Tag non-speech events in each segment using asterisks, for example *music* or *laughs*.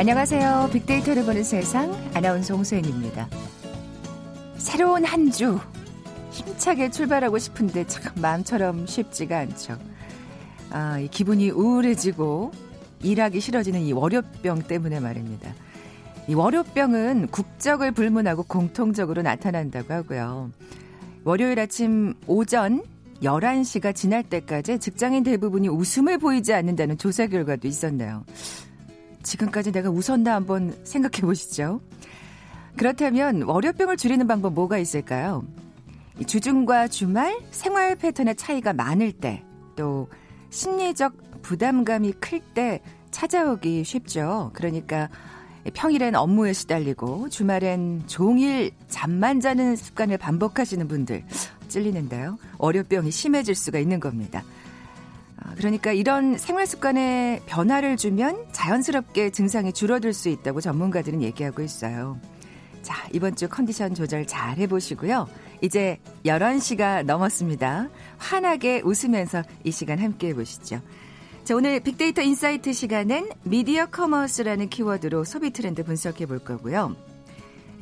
안녕하세요. 빅데이터를 보는 세상 아나운서 홍소연입니다. 새로운 한 주 힘차게 출발하고 싶은데 참 마음처럼 쉽지가 않죠. 아, 이 기분이 우울해지고 일하기 싫어지는 이 월요병 때문에 말입니다. 이 월요병은 국적을 불문하고 공통적으로 나타난다고 하고요. 월요일 아침 오전 11시가 지날 때까지 직장인 대부분이 웃음을 보이지 않는다는 조사 결과도 있었네요. 지금까지 내가 웃었나 한번 생각해 보시죠. 그렇다면 월요병을 줄이는 방법 뭐가 있을까요? 주중과 주말 생활 패턴의 차이가 많을 때, 또 심리적 부담감이 클 때 찾아오기 쉽죠. 그러니까 평일엔 업무에 시달리고 주말엔 종일 잠만 자는 습관을 반복하시는 분들 찔리는데요. 월요병이 심해질 수가 있는 겁니다. 아, 그러니까 이런 생활 습관에 변화를 주면 자연스럽게 증상이 줄어들 수 있다고 전문가들은 얘기하고 있어요. 자, 이번 주 컨디션 조절 잘 해보시고요. 이제 11시가 넘었습니다. 환하게 웃으면서 이 시간 함께 해보시죠. 자, 오늘 빅데이터 insight 시간엔 media commerce라는 키워드로 소비 트렌드 분석해 볼 거고요.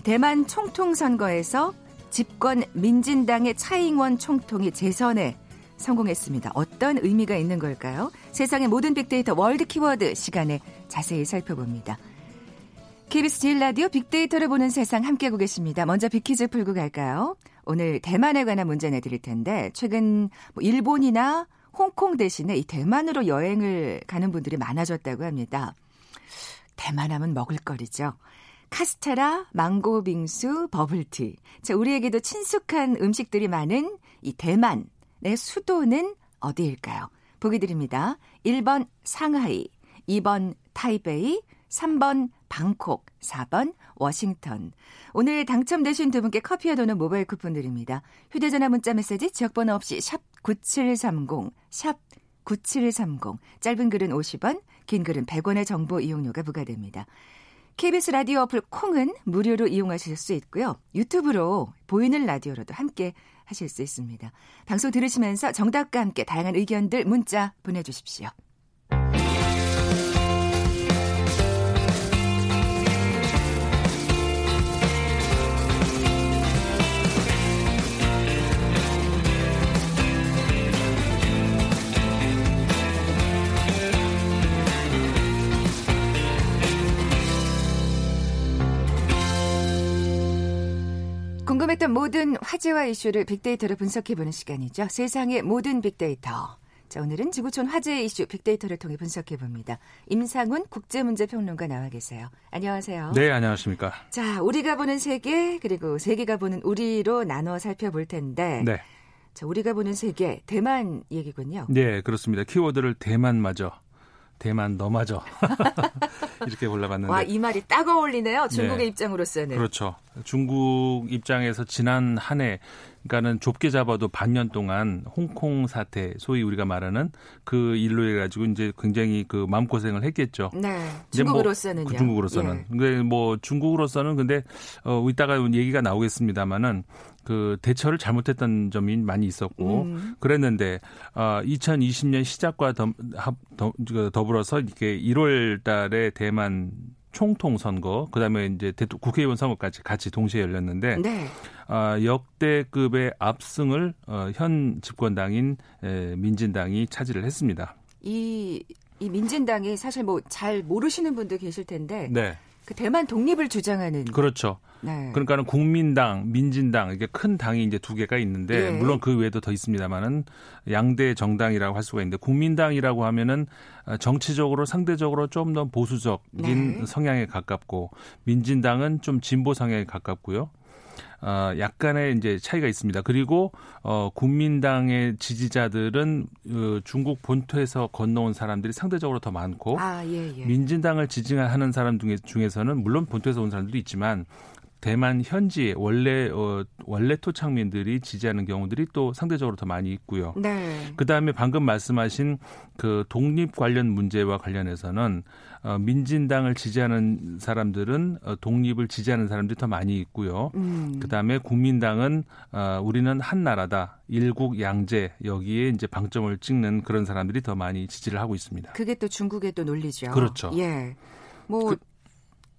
대만 총통 선거에서 집권 민진당의 차이잉원 총통이 재선에 성공했습니다. 어떤 의미가 있는 걸까요? 세상의 모든 빅데이터 월드 키워드 시간에 자세히 살펴봅니다. KBS 제일 라디오 빅데이터를 보는 세상 함께하고 계십니다. 먼저 빅퀴즈 풀고 갈까요? 오늘 대만에 관한 문제 내드릴 텐데 최근 뭐 일본이나 홍콩 대신에 이 대만으로 여행을 가는 분들이 많아졌다고 합니다. 대만 하면 먹을거리죠. 카스테라, 망고 빙수, 버블티. 자, 우리에게도 친숙한 음식들이 많은 이 대만 의 수도는 어디일까요? 보기 드립니다. 1번 상하이, 2번 타이베이, 3번 방콕, 4번 워싱턴. 오늘 당첨되신 두 분께 커피와 도는 모바일 쿠폰 드립니다. 휴대전화 문자 메시지 지역번호 없이 샵 9730, 샵 9730. 짧은 글은 50원, 긴 글은 100원의 정보 이용료가 부과됩니다. KBS 라디오 어플 콩은 무료로 이용하실 수 있고요. 유튜브로 보이는 라디오로도 함께 하실 수 있습니다. 방송 들으시면서 정답과 함께 다양한 의견들 문자 보내주십시오. 궁금했던 모든 화제와 이슈를 빅데이터로 분석해보는 시간이죠. 세상의 모든 빅데이터. 자, 오늘은 지구촌 화제 이슈 빅데이터를 통해 분석해 봅니다. 임상훈 국제문제평론가 나와 계세요. 안녕하세요. 네, 안녕하십니까. 자, 우리가 보는 세계, 그리고 세계가 보는 우리로 나눠 살펴볼 텐데. 네. 자, 우리가 보는 세계, 대만 얘기군요. 네, 그렇습니다. 키워드를 대만마저 대만 너마저 *laughs* 이렇게 골라봤는데 와 이 말이 딱 어울리네요 중국의 네. 입장으로서는 그렇죠 중국 입장에서 지난 한 해 그러니까는 좁게 잡아도 반년 동안 홍콩 사태 소위 우리가 말하는 그 일로 해 가지고 이제 굉장히 그 마음고생을 했겠죠. 네. 뭐 중국으로서는요. 뭐, 중국으로서는. 예. 근데 뭐 중국으로서는 근데 어 이따가 얘기가 나오겠습니다만은 그 대처를 잘못했던 점이 많이 있었고 음. 그랬는데 어 2020년 시작과 더, 더, 그 더불어서 이렇게 1월 달에 대만 총통 선거, 그다음에 이제 국회의원 선거까지 같이 동시에 열렸는데 네. 어, 역대급의 압승을 어, 현 집권당인 에, 민진당이 차지를 했습니다. 이, 이 민진당이 사실 뭐 잘 모르시는 분도 계실 텐데 네. 그 대만 독립을 주장하는 그렇죠. 네. 그러니까는 국민당, 민진당 이게 큰 당이 이제 두 개가 있는데 네. 물론 그 외에도 더 있습니다만은 양대 정당이라고 할 수가 있는데 국민당이라고 하면은 정치적으로 상대적으로 좀 더 보수적인 네. 성향에 가깝고 민진당은 좀 진보 성향에 가깝고요. 어, 약간의 이제 차이가 있습니다. 그리고 어, 국민당의 지지자들은 어, 중국 본토에서 건너온 사람들이 상대적으로 더 많고 아, 예, 예. 민진당을 지지하는 사람 중에, 중에서는 물론 본토에서 온 사람들도 있지만 대만 현지 원래 어, 원래 토착민들이 지지하는 경우들이 또 상대적으로 더 많이 있고요. 네. 그다음에 방금 말씀하신 그 독립 관련 문제와 관련해서는 어, 민진당을 지지하는 사람들은 어, 독립을 지지하는 사람들이 더 많이 있고요. 음. 그다음에 국민당은 어, 우리는 한 나라다. 일국 양제 여기에 이제 방점을 찍는 그런 사람들이 더 많이 지지를 하고 있습니다. 그게 또 중국의 또 논리죠. 그렇죠. 예. 뭐 그,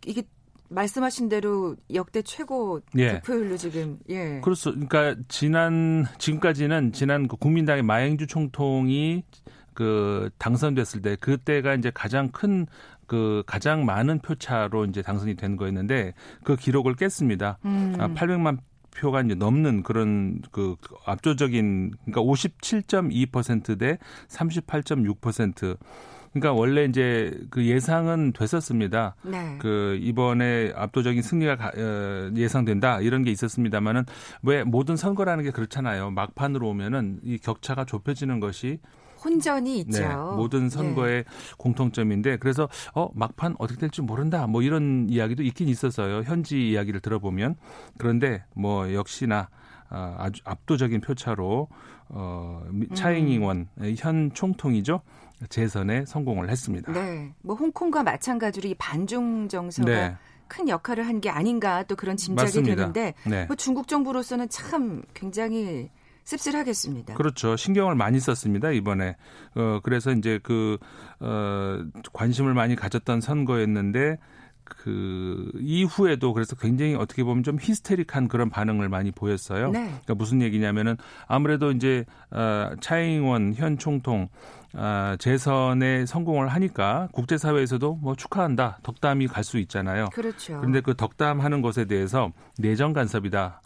이게 말씀하신 대로 역대 최고 예. 득표율로 지금 예. 그렇죠. 그러니까 지난 지금까지는 지난 그 국민당의 마행주 총통이 그 당선됐을 때 그때가 이제 가장 큰 그 가장 많은 표차로 이제 당선이 된 거였는데 그 기록을 깼습니다. 음. 아, 800만 표가 이제 넘는 그런 그 압도적인 그러니까 57.2%대 38.6% 그러니까 원래 이제 그 예상은 됐었습니다. 네. 그 이번에 압도적인 승리가 가, 어, 예상된다 이런 게 있었습니다만은 왜 모든 선거라는 게 그렇잖아요. 막판으로 오면은 이 격차가 좁혀지는 것이 혼전이 있죠. 네, 모든 선거의 네. 공통점인데 그래서 어 막판 어떻게 될지 모른다 뭐 이런 이야기도 있긴 있었어요. 현지 이야기를 들어보면 그런데 뭐 역시나 아, 아주 압도적인 표차로 어 차잉잉원 음. 현 총통이죠. 재선에 성공을 했습니다. 네. 뭐 홍콩과 마찬가지로 이 반중 정서가 네. 큰 역할을 한 게 아닌가 또 그런 짐작이 맞습니다. 되는데 네. 뭐 중국 정부로서는 참 굉장히 씁쓸하겠습니다. 그렇죠. 신경을 많이 썼습니다, 이번에. 어, 그래서 이제 그, 어, 관심을 많이 가졌던 선거였는데, 그 이후에도 그래서 굉장히 어떻게 보면 좀 히스테릭한 그런 반응을 많이 보였어요. 네. 그러니까 무슨 얘기냐면은 아무래도 이제 어, 차잉원 현 총통 아, 재선에 성공을 하니까 국제사회에서도 뭐 축하한다, 덕담이 갈 수 있잖아요. 그렇죠. 그런데 그 덕담하는 것에 대해서 내정 간섭이다.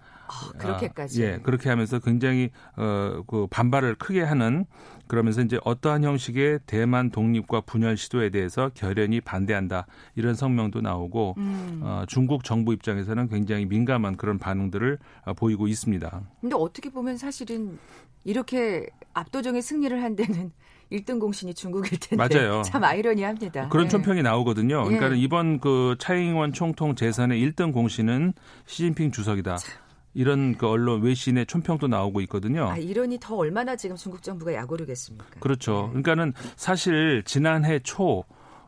아, 그렇게까지. 아, 예, 그렇게 하면서 굉장히 어, 그 반발을 크게 하는 그러면서 이제 어떠한 형식의 대만 독립과 분열 시도에 대해서 결연히 반대한다 이런 성명도 나오고 음. 어, 중국 정부 입장에서는 굉장히 민감한 그런 반응들을 어, 보이고 있습니다. 근데 어떻게 보면 사실은 이렇게 압도적인 승리를 한 데는 *laughs* 1등 공신이 중국일 텐데 맞아요. *laughs* 참 아이러니합니다. 그런 예. 총평이 나오거든요. 그러니까 예. 이번 그 차잉원 총통 재선의 1등 공신은 시진핑 주석이다. 참. 이런 그 언론 외신의 촌평도 나오고 있거든요. 아, 이러니 더 얼마나 지금 중국 정부가 약오르겠습니까? 그렇죠. 네. 그러니까는 사실 지난해 초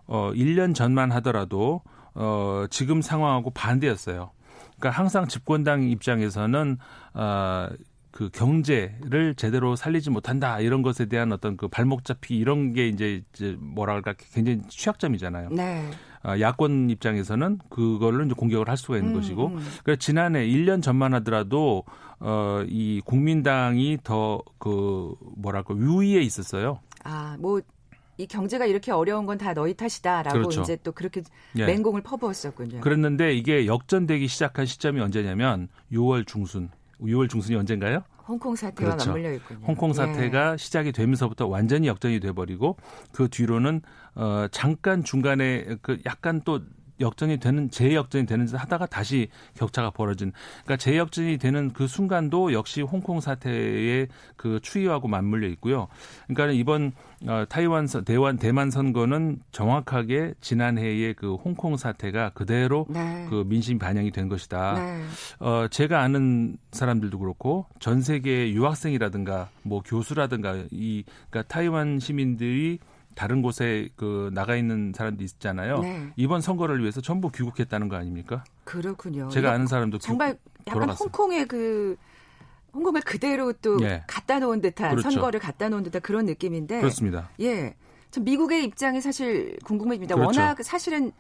어, 1년 전만 하더라도 어, 지금 상황하고 반대였어요. 그러니까 항상 집권당 입장에서는 어, 그 경제를 제대로 살리지 못한다 이런 것에 대한 어떤 그 발목 잡히 이런 게 이제, 이제 뭐랄까 굉장히 취약점이잖아요. 네. 아, 야권 입장에서는 그걸로 이제 공격을 할 수가 있는 음, 것이고 음. 그래서 지난해 1년 전만 하더라도 어, 이 국민당이 더 그 뭐랄까 위에 있었어요. 아, 뭐 이 경제가 이렇게 어려운 건 다 너희 탓이다라고 그렇죠. 이제 또 그렇게 예. 맹공을 퍼부었었군요. 그랬는데 이게 역전되기 시작한 시점이 언제냐면 6월 중순 6월 중순이 언젠가요? 홍콩 사태와 그렇죠. 맞물려 있군요. 홍콩 사태가 예. 시작이 되면서부터 완전히 역전이 돼버리고 그 뒤로는 어 잠깐 중간에 그 약간 또 역전이 되는 재역전이 되는 하다가 다시 격차가 벌어진 그러니까 재역전이 되는 그 순간도 역시 홍콩 사태의 그 추이하고 맞물려 있고요. 그러니까 이번 어, 타이완 대완 대만 선거는 정확하게 지난해의 그 홍콩 사태가 그대로 네. 그 민심 반영이 된 것이다. 네. 어, 제가 아는 사람들도 그렇고 전 세계 유학생이라든가 뭐 교수라든가 이 그러니까 타이완 시민들이 다른 곳에 그 나가 있는 사람도 있잖아요. 네. 이번 선거를 위해서 전부 귀국했다는 거 아닙니까? 그렇군요. 제가 아는 사람도 정말 약간 돌아갔어요. 홍콩의 그 홍콩을 그대로 또 예. 갖다 놓은 듯한 그렇죠. 선거를 갖다 놓은 듯한 그런 느낌인데. 그렇습니다. 예. 전 미국의 입장이 사실 궁금해집니다. 그렇죠. 워낙 사실은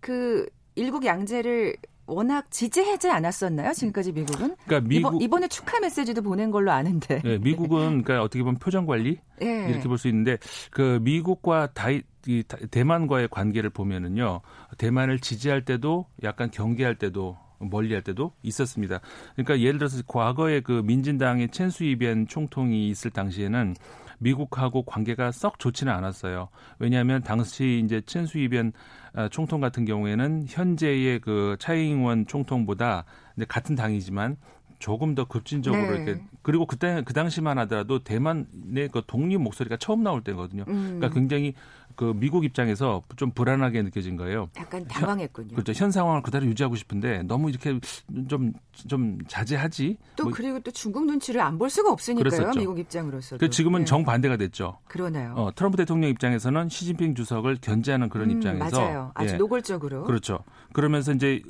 그 일국 양제를 워낙 지지하지 않았었나요? 지금까지 미국은? 그러니까 미국 이번, 에 축하 메시지도 보낸 걸로 아는데. 네, 미국은 그러니까 어떻게 보면 표정 관리 네. 이렇게 볼 수 있는데 그 미국과 다이 이 대만과의 관계를 보면은요. 대만을 지지할 때도 약간 경계할 때도 멀리할 때도 있었습니다. 그러니까 예를 들어서 과거에 그 민진당의 첸수이변 총통이 있을 당시에는 미국하고 관계가 썩 좋지는 않았어요. 왜냐하면 당시 이제 첸수이변 아, 총통 같은 경우에는 현재의 그 차이잉원 총통보다 이제 같은 당이지만 조금 더 급진적으로 네. 이렇게 그리고 그때 그 당시만 하더라도 대만의 그 독립 목소리가 처음 나올 때거든요. 음. 그러니까 굉장히 그 미국 입장에서 좀 불안하게 느껴진 거예요. 약간 당황했군요. 현, 그렇죠. 현 상황을 그대로 유지하고 싶은데 너무 이렇게 좀 좀 자제하지. 또 뭐, 그리고 또 중국 눈치를 안 볼 수가 없으니까요. 그랬었죠. 미국 입장으로서. 그 지금은 네. 정 반대가 됐죠. 그러네요. 어, 트럼프 대통령 입장에서는 시진핑 주석을 견제하는 그런 음, 입장에서 맞아요. 아주 예. 노골적으로. 그렇죠. 그러면서 이제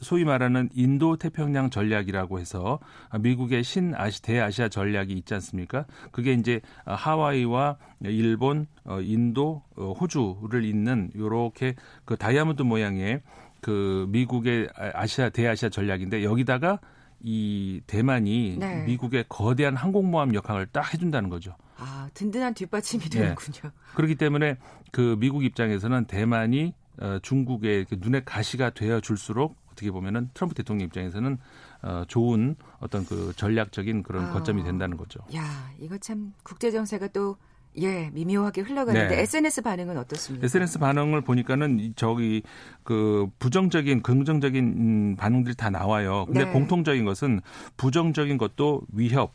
소위 말하는 인도 태평양 전략이라고 해서 미국의 신아시 대아시아 전략이 있지 않습니까? 그게 이제 하와이와 일본, 어, 인도, 어, 호주를 잇는 요렇게 그 다이아몬드 모양의 그 미국의 아시아 대아시아 전략인데 여기다가 이 대만이 네. 미국의 거대한 항공모함 역할을 딱 해준다는 거죠. 아 든든한 뒷받침이 네. 되는군요. 네. 그렇기 때문에 그 미국 입장에서는 대만이 어, 중국의 눈에 가시가 되어 줄수록 어떻게 보면은 트럼프 대통령 입장에서는 어, 좋은 어떤 그 전략적인 그런 아. 거점이 된다는 거죠. 야, 이거 참 국제 정세가 또 예, 미묘하게 흘러가는데 네. SNS 반응은 어떻습니까? SNS 반응을 보니까는 저기 그 부정적인 긍정적인 음, 반응들이 다 나와요. 근데 네. 공통적인 것은 부정적인 것도 위협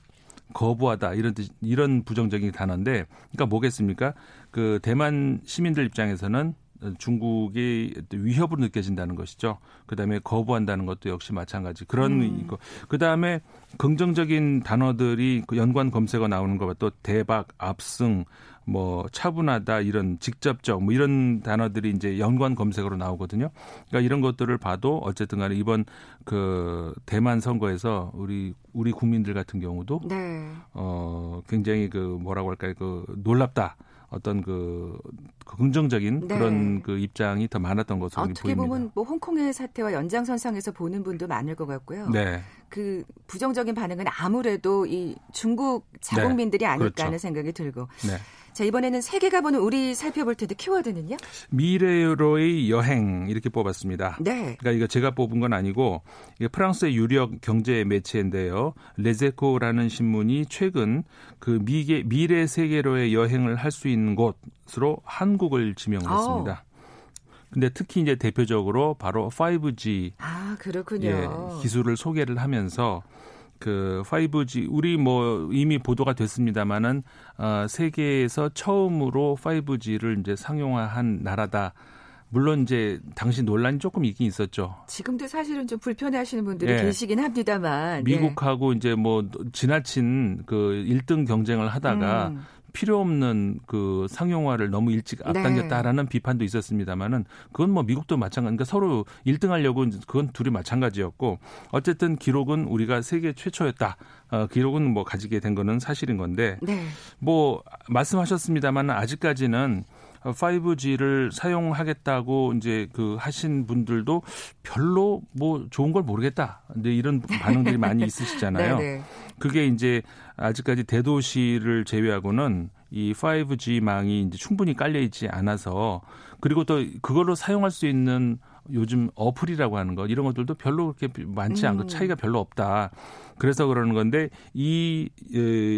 거부하다 이런 이런 부정적인 단어인데 그러니까 뭐겠습니까? 그 대만 시민들 입장에서는 중국이 위협으로 느껴진다는 것이죠. 그다음에 거부한다는 것도 역시 마찬가지. 그런 음. 이거. 그다음에 긍정적인 단어들이 그 연관 검색어 나오는 거 봐. 또 대박, 압승, 뭐 차분하다 이런 직접적 뭐 이런 단어들이 이제 연관 검색어로 나오거든요. 그러니까 이런 것들을 봐도 어쨌든 간에 이번 그 대만 선거에서 우리 우리 국민들 같은 경우도 네. 어 굉장히 그 뭐라고 할까요? 그 놀랍다. 어떤 그, 그 긍정적인 네. 그런 그 입장이 더 많았던 것으로 어떻게 보입니다. 보면 뭐 홍콩의 사태와 연장선상에서 보는 분도 많을 것 같고요. 네. 그 부정적인 반응은 아무래도 이 중국 자국민들이 네. 아닐까 그렇죠. 하는 생각이 들고. 네. 자, 이번에는 세계가 보는 우리 살펴볼 텐데 키워드는요? 미래로의 여행 이렇게 뽑았습니다. 네. 그러니까 이거 제가 뽑은 건 아니고 프랑스의 유력 경제 매체인데요. 레제코라는 신문이 최근 그 미래 미래 세계로의 여행을 할 수 있는 곳으로 한국을 지명을 했습니다. 근데 특히 이제 대표적으로 바로 5G 아, 그렇군요. 예, 기술을 소개를 하면서 그 5G 우리 뭐 이미 보도가 됐습니다마는 어, 세계에서 처음으로 5G를 이제 상용화한 나라다. 물론 이제 당시 논란이 조금 있긴 있었죠. 지금도 사실은 좀 불편해하시는 분들이 네. 계시긴 합니다만 네. 미국하고 네. 이제 뭐 지나친 그 1등 경쟁을 하다가 음. 필요 없는 그 상용화를 너무 일찍 네. 앞당겼다라는 네. 비판도 있었습니다만은 그건 뭐 미국도 마찬가지. 그러니까 서로 1등 하려고 그건 둘이 마찬가지였고 어쨌든 기록은 우리가 세계 최초였다. 어, 기록은 뭐 가지게 된 거는 사실인 건데 네. 뭐 말씀하셨습니다만 아직까지는 5G를 사용하겠다고 이제 그 하신 분들도 별로 뭐 좋은 걸 모르겠다. 근데 이런 *laughs* 반응들이 많이 있으시잖아요. 네, 네. 그게 이제 아직까지 대도시를 제외하고는 이 5G망이 이제 충분히 깔려 있지 않아서 그리고 또 그걸로 사용할 수 있는 요즘 어플이라고 하는 것 이런 것들도 별로 그렇게 많지 않고 음. 차이가 별로 없다. 그래서 그러는 건데 이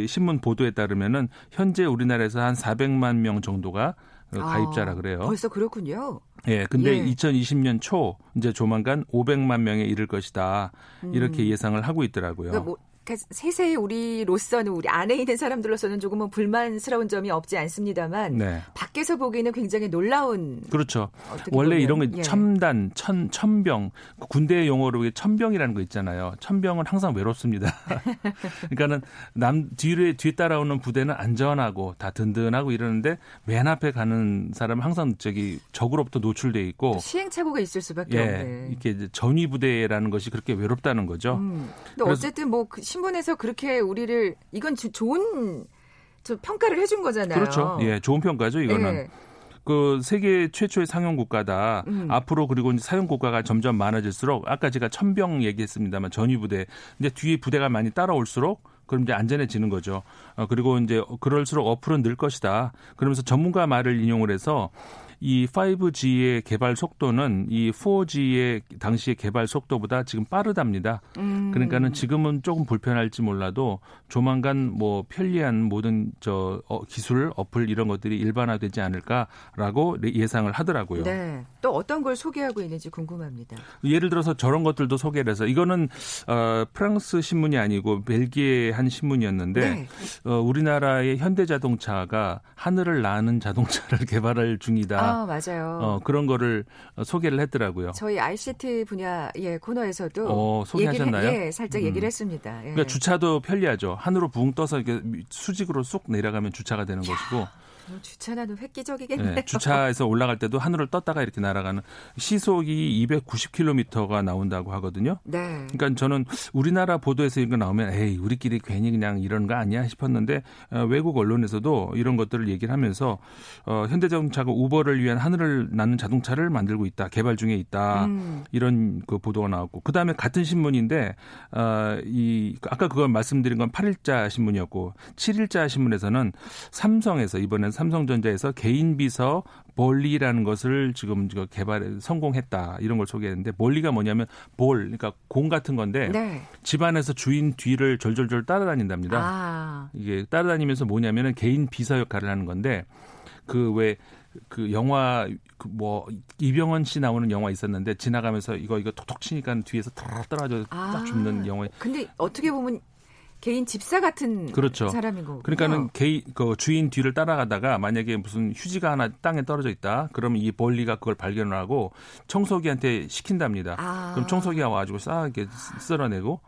신문 보도에 따르면은 현재 우리나라에서 한 400만 명 정도가 아, 가입자라 그래요. 벌써 그렇군요. 예, 근데 예. 2020년 초 이제 조만간 500만 명에 이를 것이다. 이렇게 음. 예상을 하고 있더라고요. 그러니까 뭐 그러니까 세세히 우리로서는 우리 안에 있는 사람들로서는 조금은 불만스러운 점이 없지 않습니다만 네. 밖에서 보기에는 굉장히 놀라운 그렇죠. 원래 보면. 이런 거 예. 첨단, 천, 천병 군대 용어로 천병이라는 거 있잖아요. 천병은 항상 외롭습니다. *laughs* 그러니까는 남 뒤에 뒤에 따라오는 부대는 안전하고 다 든든하고 이러는데 맨 앞에 가는 사람은 항상 저기 적으로부터 노출돼 있고 시행착오가 있을 수밖에 예, 없네. 이렇게 전위 부대라는 것이 그렇게 외롭다는 거죠. 음. 근데 어쨌든 뭐그 신문에서 그렇게 우리를 이건 좋은 저 평가를 해준 거잖아요. 그렇죠. 예, 좋은 평가죠. 이거는. 네. 그 세계 최초의 상용 국가다. 음. 앞으로 그리고 이제 사용 국가가 점점 많아질수록 아까 제가 천병 얘기했습니다만 전위 부대. 이제 뒤에 부대가 많이 따라올수록 그럼 이제 안전해지는 거죠. 어, 그리고 이제 그럴수록 어플은 늘 것이다. 그러면서 전문가 말을 인용을 해서 이 5G의 개발 속도는 이 4G의 당시의 개발 속도보다 지금 빠르답니다. 음. 그러니까는 지금은 조금 불편할지 몰라도 조만간 뭐 편리한 모든 저 어, 기술, 어플 이런 것들이 일반화되지 않을까라고 예상을 하더라고요. 네. 또 어떤 걸 소개하고 있는지 궁금합니다. 예를 들어서 저런 것들도 소개를 해서 이거는 어, 프랑스 신문이 아니고 벨기에 한 신문이었는데 네. 어, 우리나라의 현대자동차가 하늘을 나는 자동차를 *laughs* 개발할 중이다. 아, 맞아요. 어, 그런 거를 소개를 했더라고요. 저희 ICT 분야 예, 코너에서도 어, 소개하셨나요? 얘기를, 예, 살짝 음. 얘기를 했습니다. 예. 그러니까 주차도 편리하죠. 하늘로 붕 떠서 이렇게 수직으로 쑥 내려가면 주차가 되는 야. 것이고 어, 주차나는 획기적이겠네요. 네, 주차에서 올라갈 때도 하늘을 떴다가 이렇게 날아가는 시속이 290km가 나온다고 하거든요. 네. 그러니까 저는 우리나라 보도에서 이거 나오면 에이 우리끼리 괜히 그냥 이런 거 아니야 싶었는데 어, 외국 언론에서도 이런 것들을 얘기를 하면서 어, 현대자동차가 우버를 위한 하늘을 나는 자동차를 만들고 있다, 개발 중에 있다 음. 이런 그 보도가 나왔고 그 다음에 같은 신문인데 어, 이 아까 그걸 말씀드린 건 8일자 신문이었고 7일자 신문에서는 삼성에서 이번엔 삼성전자에서 개인 비서 볼리라는 것을 지금 개발에 성공했다 이런 걸 소개했는데 볼리가 뭐냐면 볼 그러니까 공 같은 건데 네. 집안에서 주인 뒤를 졸졸졸 따라다닌답니다. 아. 이게 따라다니면서 뭐냐면은 개인 비서 역할을 하는 건데 그왜 그 영화 그 뭐 이병헌 씨 나오는 영화 있었는데 지나가면서 이거 이거 톡톡 치니까 뒤에서 탁 떨어져 아. 딱 죽는 영화. 근데 어떻게 보면 개인 집사 같은 그렇죠. 사람인 거고. 그러니까는 개인 그 주인 뒤를 따라가다가 만약에 무슨 휴지가 하나 땅에 떨어져 있다. 그러면 이 벌리가 그걸 발견을 하고 청소기한테 시킨답니다. 아. 그럼 청소기가 와가지고 싸게 쓸어내고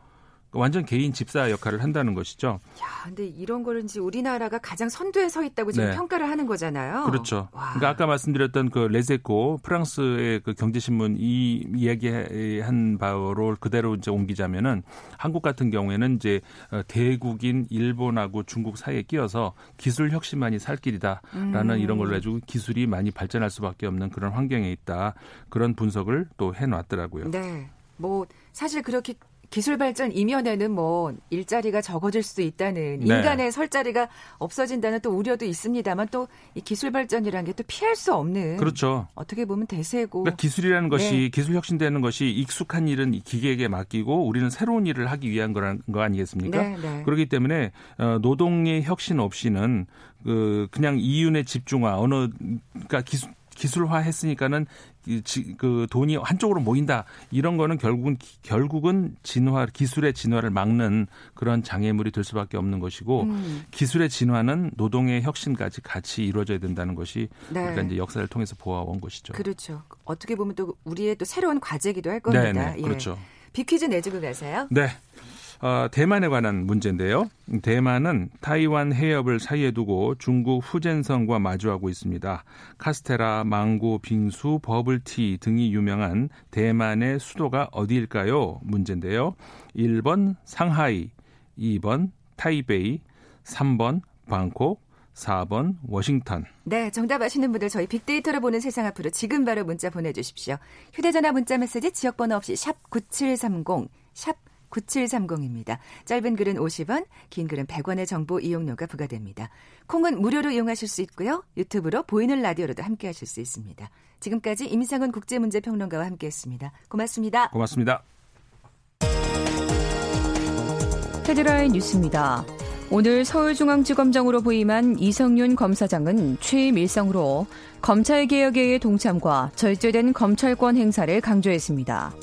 완전 개인 집사 역할을 한다는 것이죠. 야, 근데 이런 거는 이제 우리나라가 가장 선두에 서 있다고 지금 네. 평가를 하는 거잖아요. 그렇죠. 와. 그러니까 아까 말씀드렸던 그 레세코 프랑스의 그 경제신문 이 이야기한 바로 그대로 이제 옮기자면은 한국 같은 경우에는 이제 어, 대국인 일본하고 중국 사이에 끼어서 기술 혁신만이 살 길이다라는 음. 이런 걸로 해주고 기술이 많이 발전할 수밖에 없는 그런 환경에 있다 그런 분석을 또 해놨더라고요. 네. 뭐 사실 그렇게 기술 발전 이면에는 뭐 일자리가 적어질 수도 있다는 네. 인간의 설 자리가 없어진다는 또 우려도 있습니다만 또 이 기술 발전이라는 게 또 피할 수 없는 그렇죠. 어떻게 보면 대세고 그러니까 기술이라는 것이 네. 기술 혁신되는 것이 익숙한 일은 기계에게 맡기고 우리는 새로운 일을 하기 위한 거란 거 아니겠습니까? 네, 네. 그렇기 때문에 어, 노동의 혁신 없이는 그 그냥 이윤의 집중화 어느 그러니까 기술 기술화 했으니까는 그 돈이 한쪽으로 모인다 이런 거는 결국은 결국은 진화 기술의 진화를 막는 그런 장애물이 될 수밖에 없는 것이고 음. 기술의 진화는 노동의 혁신까지 같이 이루어져야 된다는 것이 네. 우리가 이제 역사를 통해서 보아온 것이죠. 그렇죠. 어떻게 보면 또 우리의 또 새로운 과제기도 할 겁니다. 네네, 네. 그렇죠. 예. 비퀴즈 내주고 가세요. 네. 어, 대만에 관한 문제인데요. 대만은 타이완 해협을 사이에 두고 중국 후젠성과 마주하고 있습니다. 카스테라, 망고, 빙수, 버블티 등이 유명한 대만의 수도가 어디일까요? 문제인데요. 1번 상하이, 2번 타이베이, 3번 방콕, 4번 워싱턴. 네, 정답 아시는 분들 저희 빅데이터로 보는 세상 앞으로 지금 바로 문자 보내주십시오. 휴대전화 문자 메시지 지역번호 없이 샵 9730, 샵 9730입니다. 짧은 글은 50원, 긴 글은 100원의 정보 이용료가 부과됩니다. 콩은 무료로 이용하실 수 있고요. 유튜브로 보이는 라디오로도 함께 하실 수 있습니다. 지금까지 임상은 국제문제평론가와 함께했습니다. 고맙습니다. 고맙습니다. 헤드라인 뉴스입니다. 오늘 서울중앙지검장으로 부임한 이성윤 검사장은 취임 일성으로 검찰개혁의 동참과 절제된 검찰권 행사를 강조했습니다.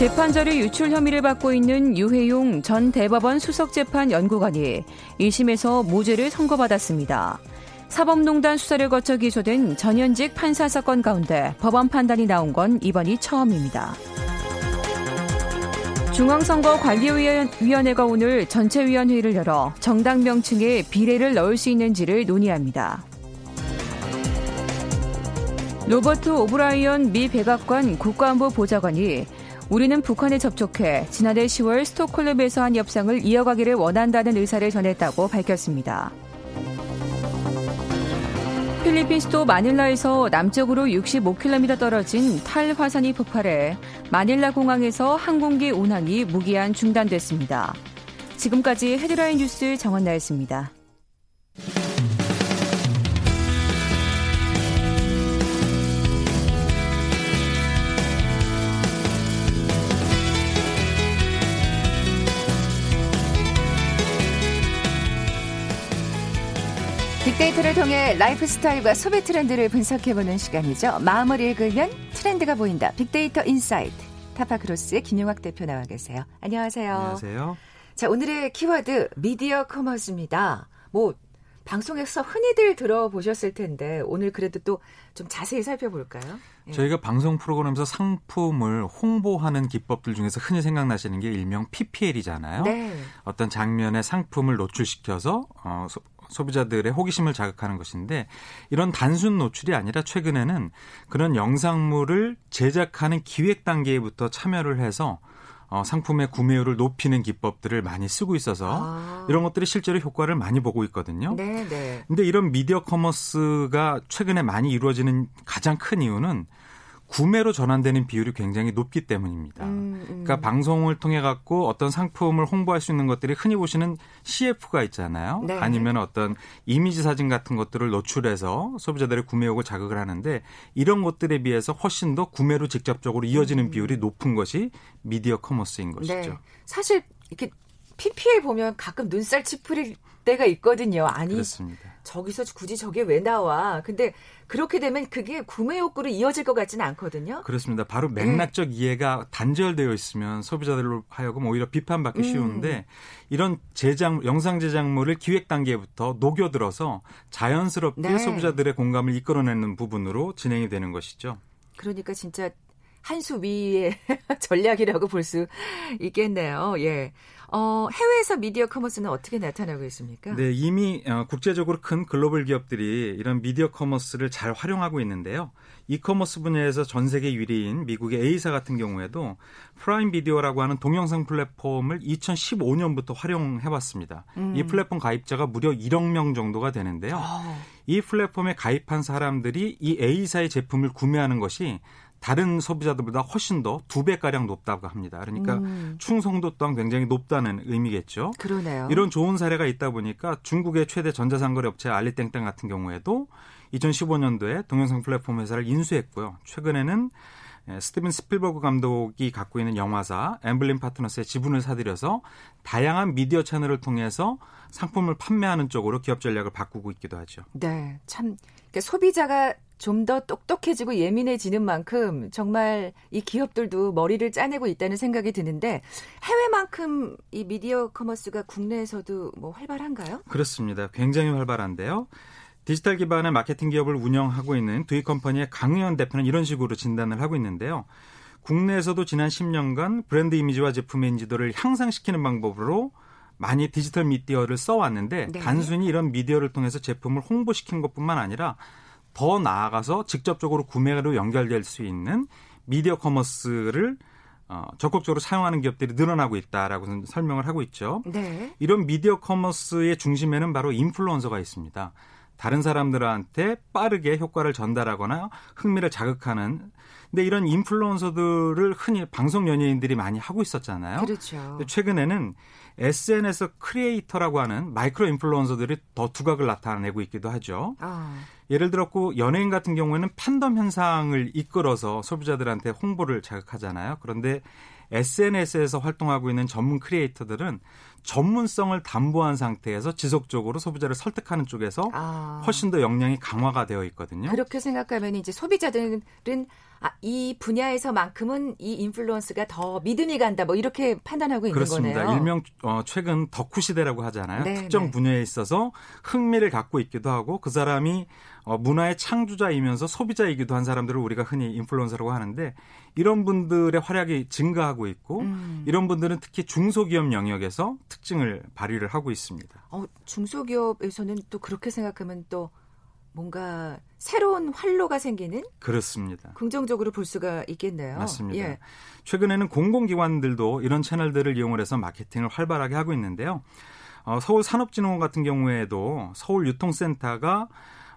재판 자료 유출 혐의를 받고 있는 유해용 전 대법원 수석재판 연구관이 1심에서 무죄를 선고받았습니다. 사법농단 수사를 거쳐 기소된 전현직 판사 사건 가운데 법원 판단이 나온 건 이번이 처음입니다. 중앙선거관리위원회가 오늘 전체위원회의를 열어 정당 명칭에 비례를 넣을 수 있는지를 논의합니다. 로버트 오브라이언 미 백악관 국가안보 보좌관이 우리는 북한에 접촉해 지난해 10월 스톡홀름에서 한 협상을 이어가기를 원한다는 의사를 전했다고 밝혔습니다. 필리핀 수도 마닐라에서 남쪽으로 65km 떨어진 탈 화산이 폭발해 마닐라 공항에서 항공기 운항이 무기한 중단됐습니다. 지금까지 헤드라인 뉴스 정원 나였습니다. 빅데이터를 통해 라이프 스타일과 소비 트렌드를 분석해보는 시간이죠. 마음을 읽으면 트렌드가 보인다. 빅데이터 insight. 타파크로스의 김용학 대표 나와 계세요. 안녕하세요. 안녕하세요. 자, 오늘의 키워드 미디어 commerce입니다. 뭐 방송에서 흔히들 들어보셨을 텐데 오늘 그래도 또 좀 자세히 살펴볼까요? 예. 저희가 방송 프로그램에서 상품을 홍보하는 기법들 중에서 흔히 생각나시는 게 일명 PPL이잖아요. 네. 어떤 장면의 상품을 노출시켜서 어, 소비자들의 호기심을 자극하는 것인데 이런 단순 노출이 아니라 최근에는 그런 영상물을 제작하는 기획 단계부터 참여를 해서 어, 상품의 구매율을 높이는 기법들을 많이 쓰고 있어서 아. 이런 것들이 실제로 효과를 많이 보고 있거든요. 네, 네. 근데 이런 미디어 커머스가 최근에 많이 이루어지는 가장 큰 이유는 구매로 전환되는 비율이 굉장히 높기 때문입니다. 음, 음. 그러니까 방송을 통해 갖고 어떤 상품을 홍보할 수 있는 것들이 흔히 보시는 CF가 있잖아요. 네. 아니면 어떤 이미지 사진 같은 것들을 노출해서 소비자들의 구매욕을 자극을 하는데 이런 것들에 비해서 훨씬 더 구매로 직접적으로 이어지는 음. 비율이 높은 것이 미디어 commerce인 것이죠. 네. 사실 이렇게 PPL 보면 가끔 눈살 찌푸릴 때가 있거든요. 아니 그렇습니다. 저기서 굳이 저게 왜 나와? 근데 그렇게 되면 그게 구매 욕구로 이어질 것 같지는 않거든요. 그렇습니다. 바로 맥락적 네. 이해가 단절되어 있으면 소비자들로 하여금 오히려 비판받기 음. 쉬운데 이런 제작 영상 제작물을 기획 단계부터 녹여들어서 자연스럽게 네. 소비자들의 공감을 이끌어내는 부분으로 진행이 되는 것이죠. 그러니까 진짜 한 수 위의 *laughs* 전략이라고 볼 수 있겠네요. 예. 어, 해외에서 미디어 commerce는 어떻게 나타나고 있습니까? 네, 이미 어, 국제적으로 큰 글로벌 기업들이 이런 미디어 commerce를 잘 활용하고 있는데요. 이커머스 분야에서 전 세계 1위인 미국의 A사 같은 경우에도 프라임 비디오라고 하는 동영상 플랫폼을 2015년부터 활용해 왔습니다. 음. 이 플랫폼 가입자가 무려 1억 명 정도가 되는데요. 오. 이 플랫폼에 가입한 사람들이 이 A사의 제품을 구매하는 것이 다른 소비자들보다 훨씬 더 두 배가량 높다고 합니다. 그러니까 음. 충성도 또한 굉장히 높다는 의미겠죠. 그러네요. 이런 좋은 사례가 있다 보니까 중국의 최대 전자상거래 업체 알리땡땡 같은 경우에도 2015년도에 동영상 플랫폼 회사를 인수했고요. 최근에는 스티븐 스필버그 감독이 갖고 있는 영화사 앰블린 파트너스의 지분을 사들여서 다양한 미디어 채널을 통해서 상품을 판매하는 쪽으로 기업 전략을 바꾸고 있기도 하죠. 네, 참 그러니까 소비자가 좀더 똑똑해지고 예민해지는 만큼 정말 이 기업들도 머리를 짜내고 있다는 생각이 드는데 해외만큼 이 미디어 commerce가 국내에서도 뭐 활발한가요? 그렇습니다. 굉장히 활발한데요. 디지털 기반의 마케팅 기업을 운영하고 있는 두이 컴퍼니의 강의원 대표는 이런 식으로 진단을 하고 있는데요. 국내에서도 지난 10년간 브랜드 이미지와 제품의 인지도를 향상시키는 방법으로 많이 디지털 미디어를 써왔는데 네. 단순히 이런 미디어를 통해서 제품을 홍보시킨 것뿐만 아니라 더 나아가서 직접적으로 구매로 연결될 수 있는 미디어 commerce를 어, 적극적으로 사용하는 기업들이 늘어나고 있다라고 설명을 하고 있죠. 네. 이런 미디어 commerce의 중심에는 바로 influencer가 있습니다. 다른 사람들한테 빠르게 효과를 전달하거나 흥미를 자극하는 근데 이런 influencer들을 흔히 방송 연예인들이 많이 하고 있었잖아요. 그렇죠. 최근에는 SNS creator라고 하는 micro influencer들이 더 두각을 나타내고 있기도 하죠. 아. 예를 들었고 연예인 같은 경우에는 팬덤 현상을 이끌어서 소비자들한테 홍보를 자극하잖아요. 그런데 SNS에서 활동하고 있는 전문 creator들은 전문성을 담보한 상태에서 지속적으로 소비자를 설득하는 쪽에서 아. 훨씬 더 역량이 강화가 되어 있거든요. 그렇게 생각하면 이제 소비자들은 아, 이 분야에서만큼은 이 인플루언스가 더 믿음이 간다. 뭐 이렇게 판단하고 있는 그렇습니다. 거네요. 일명 어, 최근 덕후 시대라고 하잖아요. 네, 특정 네. 분야에 있어서 흥미를 갖고 있기도 하고 그 사람이 어, 문화의 창조자이면서 소비자이기도 한 사람들을 우리가 흔히 인플루언서라고 하는데 이런 분들의 활약이 증가하고 있고 음. 이런 분들은 특히 중소기업 영역에서 특징을 발휘를 하고 있습니다. 어, 중소기업에서는 또 그렇게 생각하면 또 뭔가 새로운 활로가 생기는 그렇습니다. 긍정적으로 볼 수가 있겠네요. 맞습니다. 예. 최근에는 공공기관들도 이런 채널들을 이용을 해서 마케팅을 활발하게 하고 있는데요. 어, 서울 산업진흥원 같은 경우에도 서울 유통센터가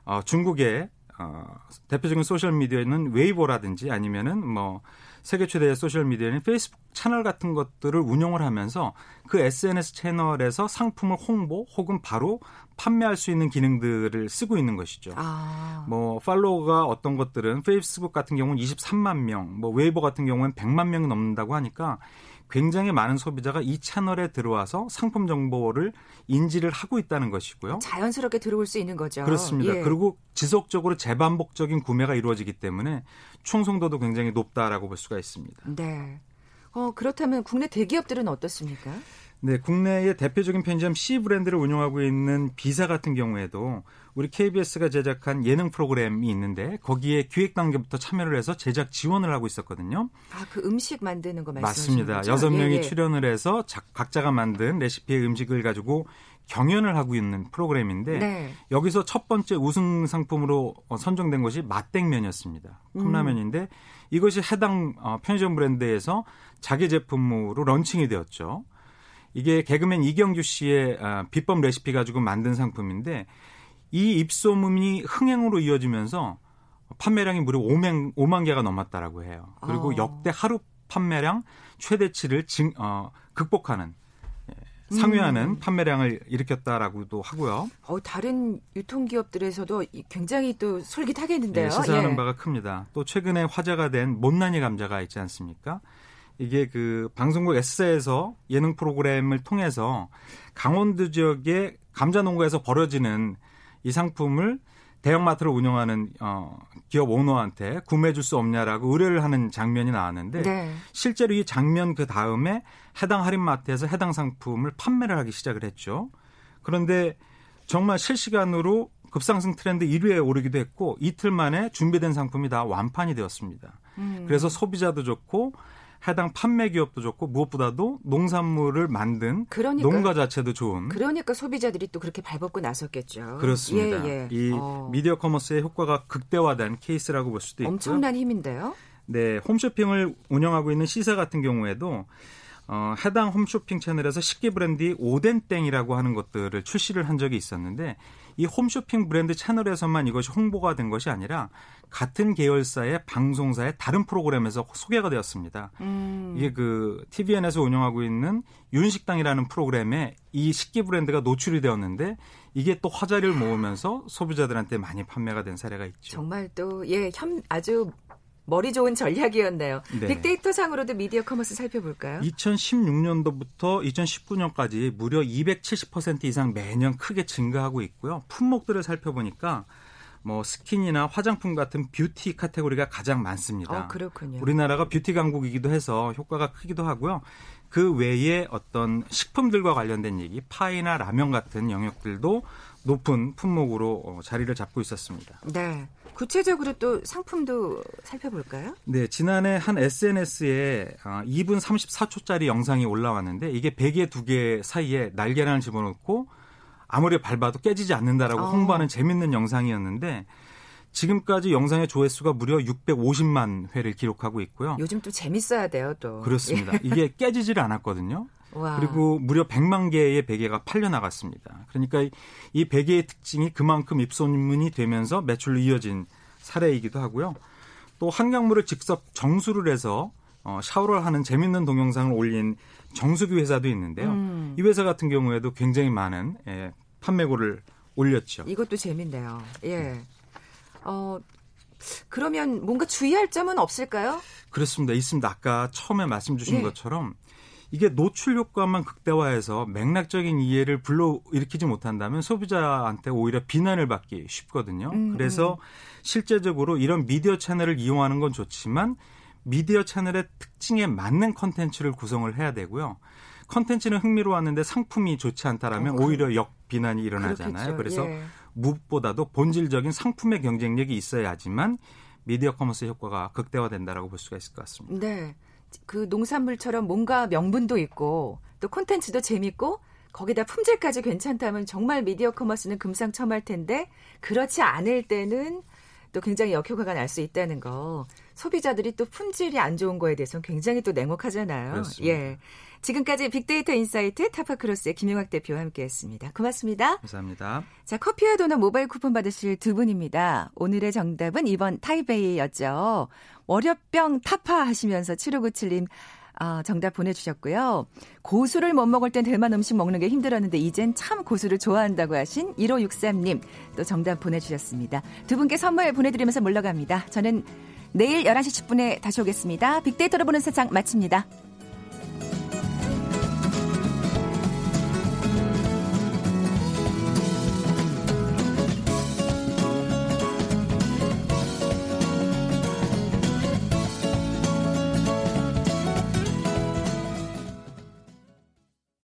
어, 중국의 어, 대표적인 소셜 미디어인 웨이보라든지 아니면은 뭐 세계 최대의 소셜 미디어인 페이스북 채널 같은 것들을 운영을 하면서 그 SNS 채널에서 상품을 홍보 혹은 바로 판매할 수 있는 기능들을 쓰고 있는 것이죠. 아. 뭐 팔로워가 어떤 것들은 페이스북 같은 경우는 23만 명, 뭐 웨이버 같은 경우는 100만 명이 넘는다고 하니까 굉장히 많은 소비자가 이 채널에 들어와서 상품 정보를 인지를 하고 있다는 것이고요. 자연스럽게 들어올 수 있는 거죠. 그렇습니다. 예. 그리고 지속적으로 재반복적인 구매가 이루어지기 때문에 충성도도 굉장히 높다라고 볼 수가 있습니다. 네. 어, 그렇다면 국내 대기업들은 어떻습니까? 네, 국내의 대표적인 편의점 C 브랜드를 운영하고 있는 비사 같은 경우에도 우리 KBS가 제작한 예능 프로그램이 있는데 거기에 기획 단계부터 참여를 해서 제작 지원을 하고 있었거든요. 아, 그 음식 만드는 거 맞습니다. 여섯 명이 예, 예. 출연을 해서 자, 각자가 만든 레시피의 음식을 가지고 경연을 하고 있는 프로그램인데 네. 여기서 첫 번째 우승 상품으로 어, 선정된 것이 맛땡면이었습니다. 컵라면인데 음. 이것이 해당 어, 편의점 브랜드에서 자기 제품으로 런칭이 되었죠. 이게 개그맨 이경규 씨의 아, 비법 레시피 가지고 만든 상품인데 이 입소문이 흥행으로 이어지면서 판매량이 무려 5만, 5만 개가 넘었다라고 해요. 그리고 어. 역대 하루 판매량 최대치를 증, 어, 극복하는 예, 상회하는 음. 판매량을 일으켰다라고도 하고요. 어, 다른 유통기업들에서도 굉장히 또 솔깃하겠는데요. 네, 시사하는 예. 바가 큽니다. 또 최근에 화제가 된 못난이 감자가 있지 않습니까? 이게 그 방송국 S사에서 예능 프로그램을 통해서 강원도 지역의 감자 농가에서 벌어지는 이 상품을 대형마트를 운영하는 어, 기업 오너한테 구매해 줄 수 없냐라고 의뢰를 하는 장면이 나왔는데 네. 실제로 이 장면 그 다음에 해당 할인마트에서 해당 상품을 판매를 하기 시작을 했죠. 그런데 정말 실시간으로 급상승 트렌드 1위에 오르기도 했고 이틀 만에 준비된 상품이 다 완판이 되었습니다. 음. 그래서 소비자도 좋고 해당 판매 기업도 좋고 무엇보다도 농산물을 만든 그러니까, 농가 자체도 좋은. 그러니까 소비자들이 또 그렇게 발벗고 나섰겠죠. 그렇습니다. 예, 예. 이 어. 미디어 커머스의 효과가 극대화된 케이스라고 볼 수도 있고요. 엄청난 힘인데요. 네, 홈쇼핑을 운영하고 있는 C사 같은 경우에도 어, 해당 홈쇼핑 채널에서 식기 브랜드 오덴땡이라고 하는 것들을 출시를 한 적이 있었는데 이 홈쇼핑 브랜드 채널에서만 이것이 홍보가 된 것이 아니라 같은 계열사의 방송사의 다른 프로그램에서 소개가 되었습니다. 음. 이게 그 TVN에서 운영하고 있는 윤식당이라는 프로그램에 이 식기 브랜드가 노출이 되었는데 이게 또 화제를 모으면서 소비자들한테 많이 판매가 된 사례가 있죠. 정말 또 예, 아주 머리 좋은 전략이었네요. 네. 빅데이터 상으로도 미디어 커머스 살펴볼까요? 2016년도부터 2019년까지 무려 270% 이상 매년 크게 증가하고 있고요. 품목들을 살펴보니까 뭐 스킨이나 화장품 같은 뷰티 카테고리가 가장 많습니다. 어, 그렇군요. 우리나라가 뷰티 강국이기도 해서 효과가 크기도 하고요. 그 외에 어떤 식품들과 관련된 얘기, 파이나 라면 같은 영역들도 높은 품목으로 어, 자리를 잡고 있었습니다. 네. 구체적으로 또 상품도 살펴볼까요? 네, 지난해 한 SNS에 2분 어, 34초짜리 영상이 올라왔는데 이게 베개 두 개 사이에 날개란을 집어넣고 아무리 밟아도 깨지지 않는다라고 어. 홍보하는 재밌는 영상이었는데 지금까지 영상의 조회수가 무려 650만 회를 기록하고 있고요. 요즘 또 재밌어야 돼요, 또. 그렇습니다. 이게 *laughs* 깨지질 않았거든요. 와. 그리고 무려 100만 개의 베개가 팔려 나갔습니다. 그러니까 이 베개의 특징이 그만큼 입소문이 되면서 매출로 이어진 사례이기도 하고요. 또 한강물을 직접 정수를 해서 어, 샤워를 하는 재밌는 동영상을 올린 정수기 회사도 있는데요. 음. 이 회사 같은 경우에도 굉장히 많은 예, 판매고를 올렸죠. 이것도 재밌네요. 예. 어, 그러면 뭔가 주의할 점은 없을까요? 그렇습니다. 있습니다. 아까 처음에 말씀 주신 네. 것처럼 이게 노출 효과만 극대화해서 맥락적인 이해를 불러 일으키지 못한다면 소비자한테 오히려 비난을 받기 쉽거든요. 음, 그래서 음. 실제적으로 이런 미디어 채널을 이용하는 건 좋지만 미디어 채널의 특징에 맞는 컨텐츠를 구성을 해야 되고요. 컨텐츠는 흥미로웠는데 상품이 좋지 않다라면 어, 오히려 역 비난이 일어나잖아요. 그렇겠죠. 그래서 예. 무엇보다도 본질적인 상품의 경쟁력이 있어야지만 미디어 커머스 효과가 극대화된다라고 볼 수가 있을 것 같습니다. 네. 그 농산물처럼 뭔가 명분도 있고 또 콘텐츠도 재밌고 거기다 품질까지 괜찮다면 정말 미디어 커머스는 금상첨화일 텐데 그렇지 않을 때는 또 굉장히 역효과가 날 수 있다는 거. 소비자들이 또 품질이 안 좋은 거에 대해서는 굉장히 또 냉혹하잖아요. 그렇습니다. 예. 지금까지 빅데이터 insight 타파크로스의 김용학 대표와 함께했습니다. 고맙습니다. 감사합니다. 자 커피와 도넛 모바일 쿠폰 받으실 두 분입니다. 오늘의 정답은 이번 타이베이였죠. 월요병 타파 하시면서 7597님 아, 정답 보내주셨고요. 고수를 못 먹을 땐 대만 음식 먹는 게 힘들었는데 이젠 참 고수를 좋아한다고 하신 1563님 또 정답 보내주셨습니다. 두 분께 선물 보내드리면서 물러갑니다. 저는 내일 11시 10분에 다시 오겠습니다. 빅데이터로 보는 세상 마칩니다.